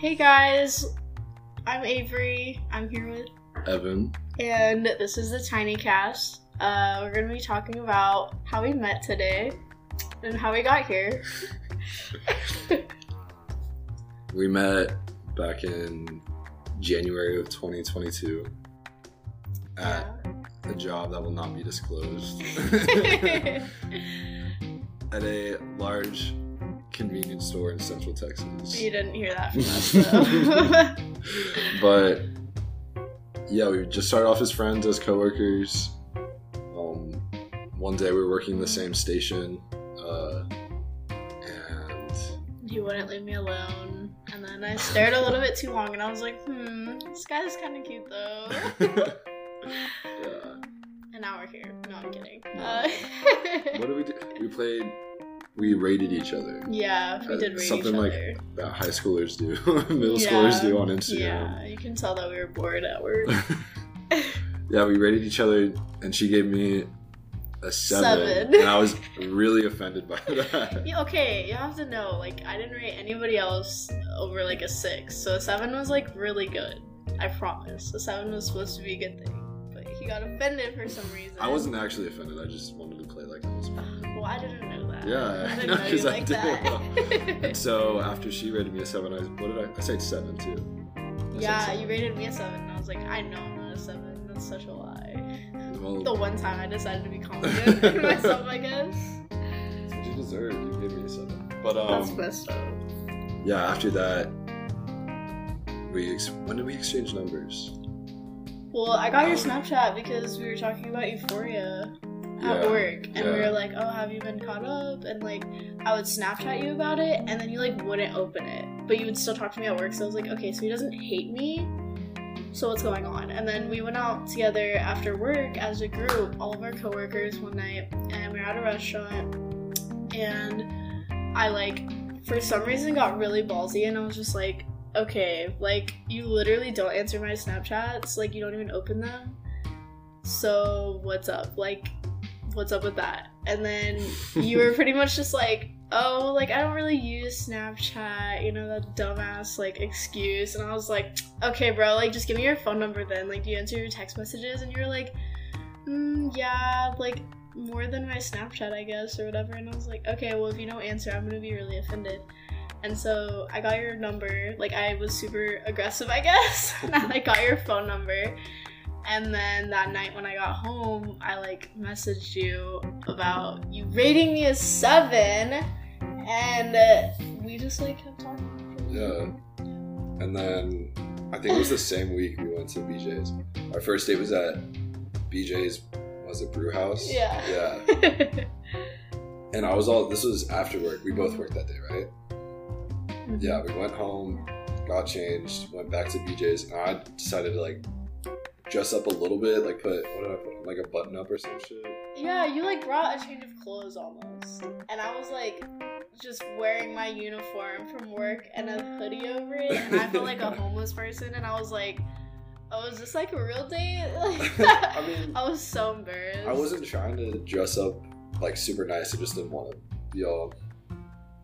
Hey guys, I'm Avery. I'm here with, Evan. and this is the Tiny Cast. Uh, we're gonna be talking about how we met today and how we got here. We met back in January of 2022 at a job that will not be disclosed at a large convenience store in Central Texas. you didn't hear that from us though. But yeah, we just started off as friends, as coworkers. Um, one day we were working the same station, uh, and he wouldn't leave me alone. And then I stared a little bit too long and I was like, hmm, this guy's kind of cute though. yeah. and now we're here. No, I'm kidding. No. Uh, What did we do? We played. We rated each other. yeah, we Uh, did something each like other. that high schoolers do, middle Yeah. schoolers do on Instagram. Yeah, you can tell that we were bored at work. Yeah, we rated each other, and she gave me a seven, Seven. and I was really offended by that. Yeah, okay, you have to know, like, I didn't rate anybody else over like a six, so a seven was like really good. I promise. A seven was supposed to be a good thing, but he got offended for some reason. I wasn't actually offended. I just wanted to play like I was. Fun. Well, I didn't know that. Yeah, I I didn't know, know you 'cause I like did. that. So after she rated me a seven, I what did I? I said seven too. I yeah, seven. you rated me a seven, and I was like, I know I'm not a seven. That's such a lie. Well, The one time I decided to be confident in myself, I guess. that's what you deserved. You gave me a seven. But um, That's messed up. yeah, after that, we ex- when did we exchange numbers? Well, I got your Snapchat because we were talking about Euphoria at Yeah, work, and we yeah. were like, "Oh, have you been caught up?" And like, I would Snapchat you about it, and then you like wouldn't open it, but you would still talk to me at work. So I was like, "Okay, so he doesn't hate me." So what's going on? And then we went out together after work as a group, all of our coworkers one night, and we were at a restaurant, and I like, for some reason, got really ballsy, and I was just like, okay, like you literally don't answer my Snapchats, like you don't even open them. So what's up? Like, what's up with that? And then you were pretty much just like, oh, like I don't really use Snapchat, you know, that dumbass like excuse. And I was like, okay, bro, like just give me your phone number then. Like, do you answer your text messages? And you were like, mm, yeah, like more than my Snapchat, I guess, or whatever. And I was like, okay, well, if you don't answer, I'm gonna be really offended. And so I got your number. Like I was super aggressive, I guess. and I like got your phone number. And then that night when I got home, I like messaged you about you rating me a seven, and uh, we just like kept talking. Yeah. And then I think it was the same week we went to BJ's. Our first date was at BJ's. Was it Brew House? Yeah. Yeah. And I was all. This was after work. We both worked that day, right? Yeah. We went home, got changed, went back to BJ's, and I decided to like dress up a little bit, like put what did I put? Like a button up or some shit. Yeah, you like brought a change of clothes almost. And I was like just wearing my uniform from work and a hoodie over it. And I felt like a homeless person. And I was like, oh, is this like a real date? I mean, I was so embarrassed. I wasn't trying to dress up like super nice. I just didn't want to be all.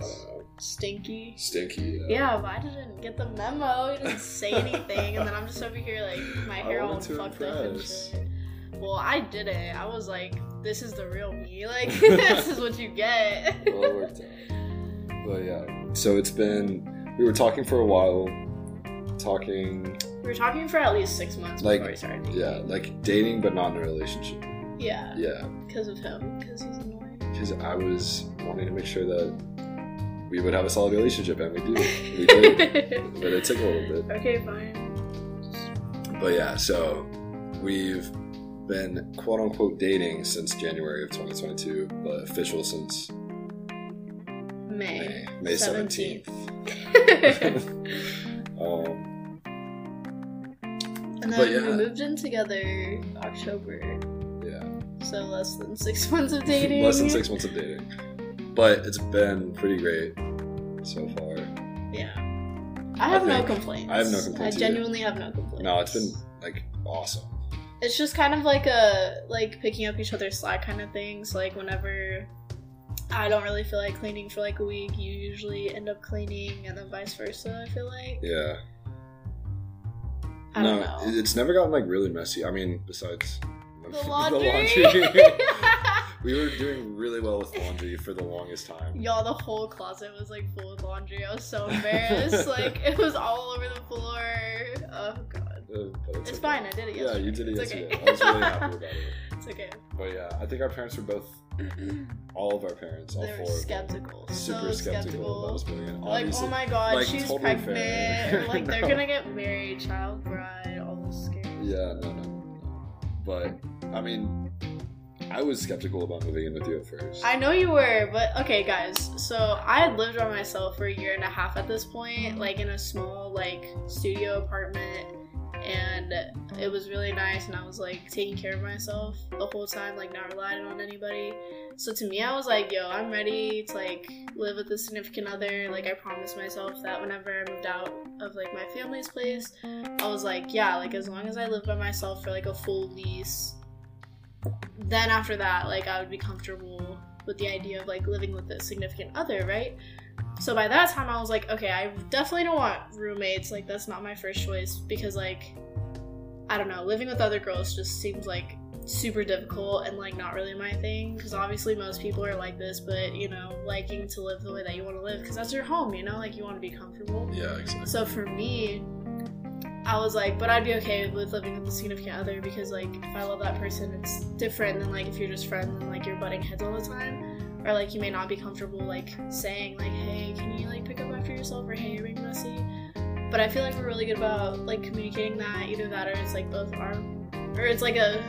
I don't know, stinky. stinky. Yeah, but I didn't get the memo. He didn't say anything, and then I'm just over here like my hair all fucked up and shit. Well, I didn't. I was like, "This is the real me. Like, this is what you get." well, it worked out. But yeah, so it's been. We were talking for a while, talking, we were talking for at least six months Like, before we started. dating. yeah, like dating, but not in a relationship. Yeah, Yeah, because of him. Because he's annoying. because I was wanting to make sure that we would have a solid relationship, and we do. We did, but it took a little bit. okay, fine. But yeah, so we've been quote unquote dating since January of 2022, but official since May. May, May 17th. 17th. um, and then yeah. we moved in together October. yeah, So less than six months of dating. less than six months of dating. But it's been pretty great so far. Yeah. I have no think- complaints. I have no complaints I either. genuinely have no complaints. No, it's been like awesome. It's just kind of like a like picking up each other's slack kind of things. So like whenever I don't really feel like cleaning for like a week. You usually end up cleaning, and then vice versa. I feel like. Yeah. I no, don't know. it's never gotten like really messy. I mean, besides the laundry. laundry. we were doing really well with laundry for the longest time. Y'all, the whole closet was like full of laundry. I was so embarrassed. like it was all over the floor. Oh god. Uh, It's okay. fine. I did it yesterday. Yeah, you did it It's yesterday. okay. I was really happy about it. It's okay. But yeah, I think our parents were both, all of our parents, all they four, were of them, skeptical. super so skeptical, skeptical. moving in. Like, Obviously, oh my god, like, she's totally pregnant. Like, they're gonna get married, child bride, all this scary. Yeah, no, no, no. But I mean, I was skeptical about moving in with you at first. I know you were, but okay, guys. So I had lived by myself for a year and a half at this point, like in a small like studio apartment, and it was really nice. And I was like taking care of myself the whole time, like not relying on anybody. So to me, I was like, yo, I'm ready to like live with a significant other. Like I promised myself that whenever I moved out of like my family's place, I was like, yeah, like as long as I live by myself for like a full lease, then after that, like I would be comfortable with the idea of like living with a significant other, right? So by that time, I was like, okay, I definitely don't want roommates. Like that's not my first choice because like I don't know, living with other girls just seems like super difficult and like not really my thing because obviously most people are like this but you know liking to live the way that you want to live because that's your home you know like you want to be comfortable yeah, exactly. so for me, I was like, but I'd be okay with living with a significant other because like if I love that person, it's different than like if you're just friends and like you're butting heads all the time, or like you may not be comfortable like saying like, hey, can you like pick up after yourself or hey, you're being messy. But I feel like we're really good about like communicating that either that or it's like both our, or it's like a,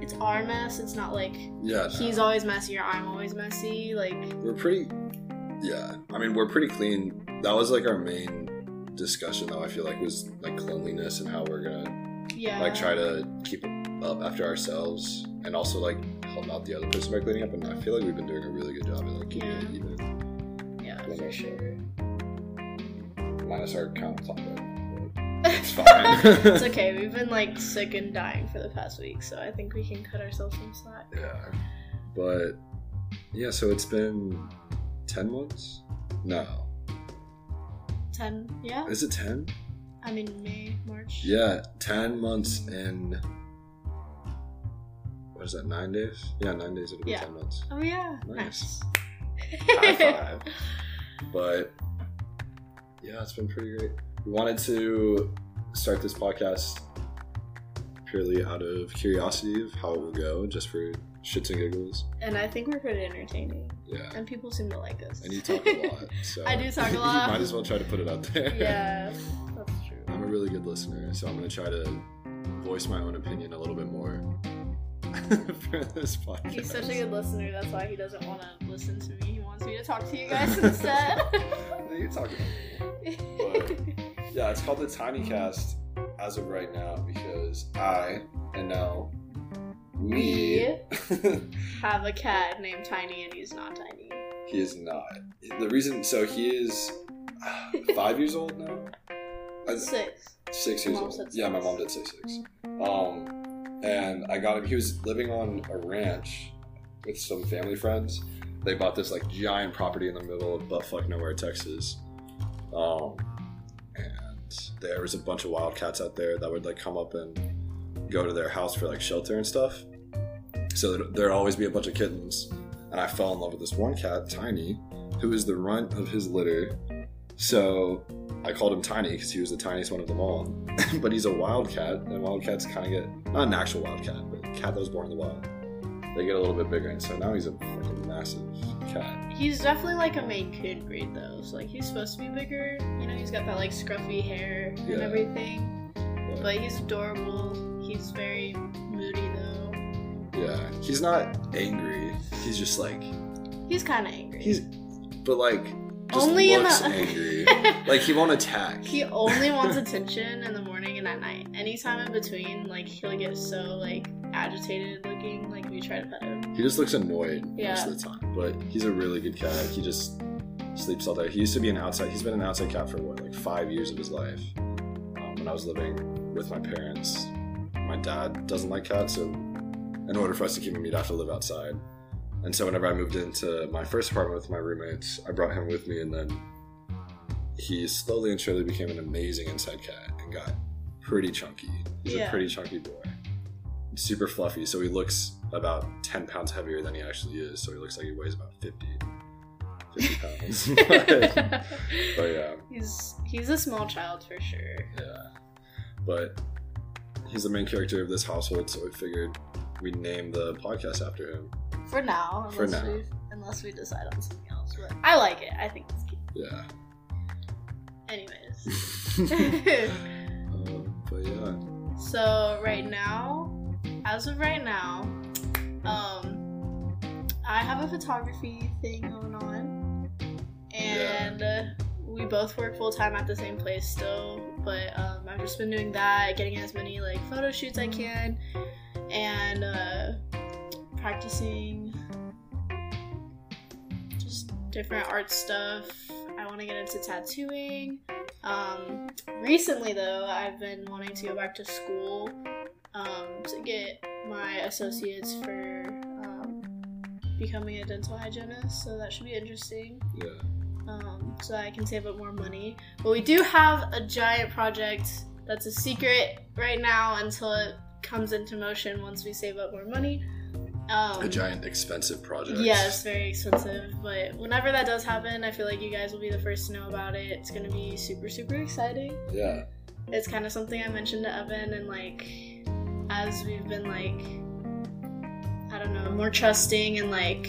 it's our mess. It's not like yeah, no. he's always messy or I'm always messy. Like we're pretty. Yeah, I mean, we're pretty clean. That was like our main discussion, though. I feel like was like cleanliness and how we're gonna yeah, like try to keep up after ourselves, and also like help out the other person by cleaning up. And I feel like we've been doing a really good job at like keeping it Yeah. even, yeah, for sure. minus our count top right. It's fine. it's okay. We've been like sick and dying for the past week, so I think we can cut ourselves some slack. Yeah. But yeah, so it's been 10 months? No. Ten, yeah. Is it 10? I mean May, March. Yeah, 10 months in what is that, 9 days? Yeah, 9 days it'll be Yeah. 10 months. Oh yeah. Nice. Nice. High five. But yeah, it's been pretty great. We wanted to start this podcast purely out of curiosity of how it will go, just for shits and giggles. and I think we're pretty entertaining, Yeah. and people seem to like us. And you talk a lot, so I do talk a lot. you might as well try to put it out there. yeah, that's true. I'm a really good listener, so I'm gonna try to voice my own opinion a little bit more for this podcast. He's such a good listener. That's why he doesn't want to listen to me. He wants me to talk to you guys instead. You're talking about me. Yeah, it's called the Tiny Cast as of right now because I and now we. Have a cat named Tiny, and he's not tiny. he is not. The reason, so he is uh, five years old now. Six. six years old. Yeah, my mom did say six. Um, and I got him. He was living on a ranch with some family friends. They bought this like giant property in the middle of buttfuck nowhere, Texas. Um, and there was a bunch of wildcats out there that would like come up and go to their house for like shelter and stuff. So there'd, always be a bunch of kittens. And I fell in love with this one cat, Tiny, who is the runt of his litter. So I called him Tiny because he was the tiniest one of them all. but he's a wildcat, and wildcats kind of get not an actual wildcat, but a cat that was born in the wild. They get a little bit bigger, and so now he's a fucking massive cat. He's definitely like a Maine Coon breed though. So like he's supposed to be bigger. You know, he's got that like scruffy hair Yeah. and everything. But, But he's adorable. He's very. Yeah, he's not angry. He's just like He's kind of angry. he's, but like just Only in the- angry. like he won't attack. he only wants attention in the morning and at night. Anytime in between, like he'll get so like agitated looking. Like we try to pet him. He just looks annoyed Yeah. most of the time, but he's a really good cat. He just sleeps all day. He used to be an outside. He's been an outside cat for what, like five years of his life. Um, when I was living with my parents, my dad doesn't like cats, so in order for us to keep him, he'd have to live outside. And so whenever I moved into my first apartment with my roommates, I brought him with me, and then he slowly and surely became an amazing inside cat and got pretty chunky. He's Yeah. a pretty chunky boy. Super fluffy, so he looks about 10 pounds heavier than he actually is, so he looks like he weighs about 50, 50 pounds. but, but yeah, he's he's a small child for sure. yeah. But he's the main character of this household, so we figured we'd name the podcast after him. For now, unless For now. we unless we decide on something else. But I like it. I think it's cute. Yeah. Anyways. um, but yeah. So right now, as of right now, um, I have a photography thing going on, and uh, we both work full time at the same place still. But um, I've just been doing that, getting as many like photo shoots I can, and uh, practicing just different art stuff. I want to get into tattooing. Um, recently, though, I've been wanting to go back to school um, to get my associates for um, becoming a dental hygienist. So that should be interesting. Yeah. Um, so I can save up more money. But we do have a giant project that's a secret right now until it comes into motion once we save up more money. Um, A giant expensive project. yeah, it's very expensive, but whenever that does happen, I feel like you guys will be the first to know about it. It's gonna be super, super exciting. Yeah. It's kind of something I mentioned to Evan, and like, as we've been like, I don't know, more trusting and like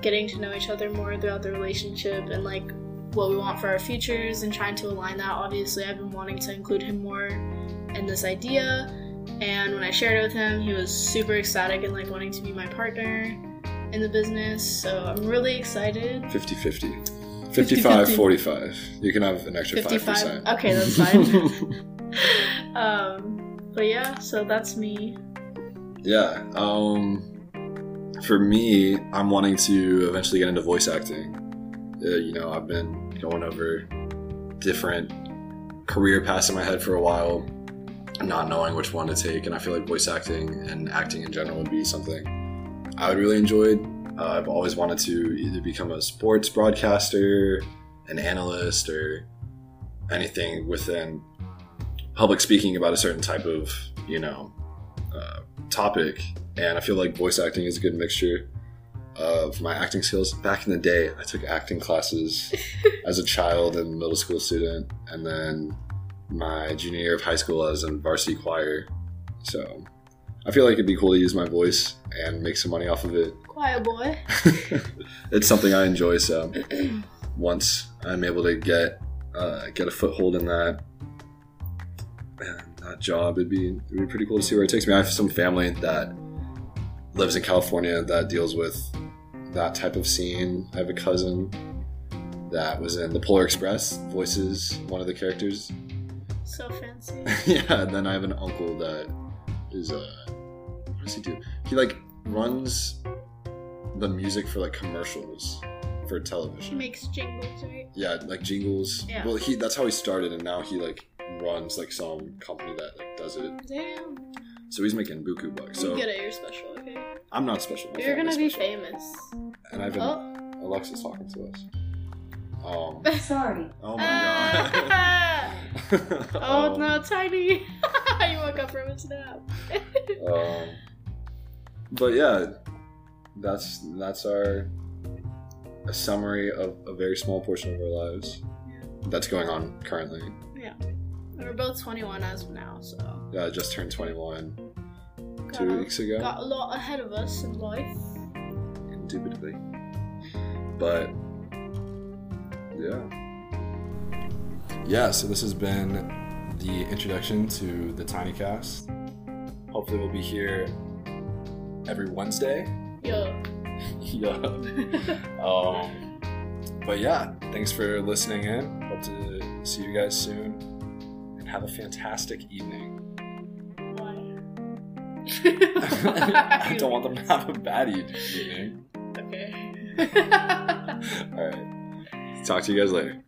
getting to know each other more throughout the relationship and like what we want for our futures and trying to align that. Obviously, I've been wanting to include him more in this idea. And when I shared it with him, he was super ecstatic and like wanting to be my partner in the business. So I'm really excited. 50 50. 55 50-50. 45. You can have an extra 55. 5%. Okay, that's fine. um, but yeah, so that's me. yeah. Um, for me, I'm wanting to eventually get into voice acting. Uh, you know, I've been going over different career paths in my head for a while, not knowing which one to take. And I feel like voice acting and acting in general would be something I would really enjoy. Uh, I've always wanted to either become a sports broadcaster, an analyst, or anything within public speaking about a certain type of, you know, uh, topic. And I feel like voice acting is a good mixture of my acting skills. Back in the day, I took acting classes as a child and middle school student, and then my junior year of high school as in varsity choir. So I feel like it'd be cool to use my voice and make some money off of it. Quiet boy. it's something I enjoy. So once I'm able to get uh, get a foothold in that man, that job, it'd be it'd be pretty cool to see where it takes me. I have some family that lives in California that deals with that type of scene. I have a cousin that was in the Polar Express, voices one of the characters. So fancy. yeah, and then I have an uncle that is uh what does he do? He like runs the music for like commercials for television. makes jingles, right? Yeah, like jingles. Yeah. Well, he that's how he started, and now he like runs like some company that like does it. Damn. So he's making buku bucks. you So get it, you're special, okay? I'm not special. my You're gonna be family's famous. And I've been Oh. Alexa's talking to us. Um. Sorry. Oh my god. oh Um, no, Tiny! you woke up from a nap. um, but yeah, that's that's our a summary of a very small portion of our lives that's going on currently. Yeah, we're both 21 as of now, so Yeah, I just turned 21 got two a, weeks ago. got a lot ahead of us in life. Indubitably. But yeah. Yeah, so this has been the introduction to the Tiny Cast. Hopefully we'll be here every Wednesday. Yo. yeah. Um, but yeah, thanks for listening in. Hope to see you guys soon. And have a fantastic evening. Why? I don't want them to have a bad evening. Okay. All right. Talk to you guys later.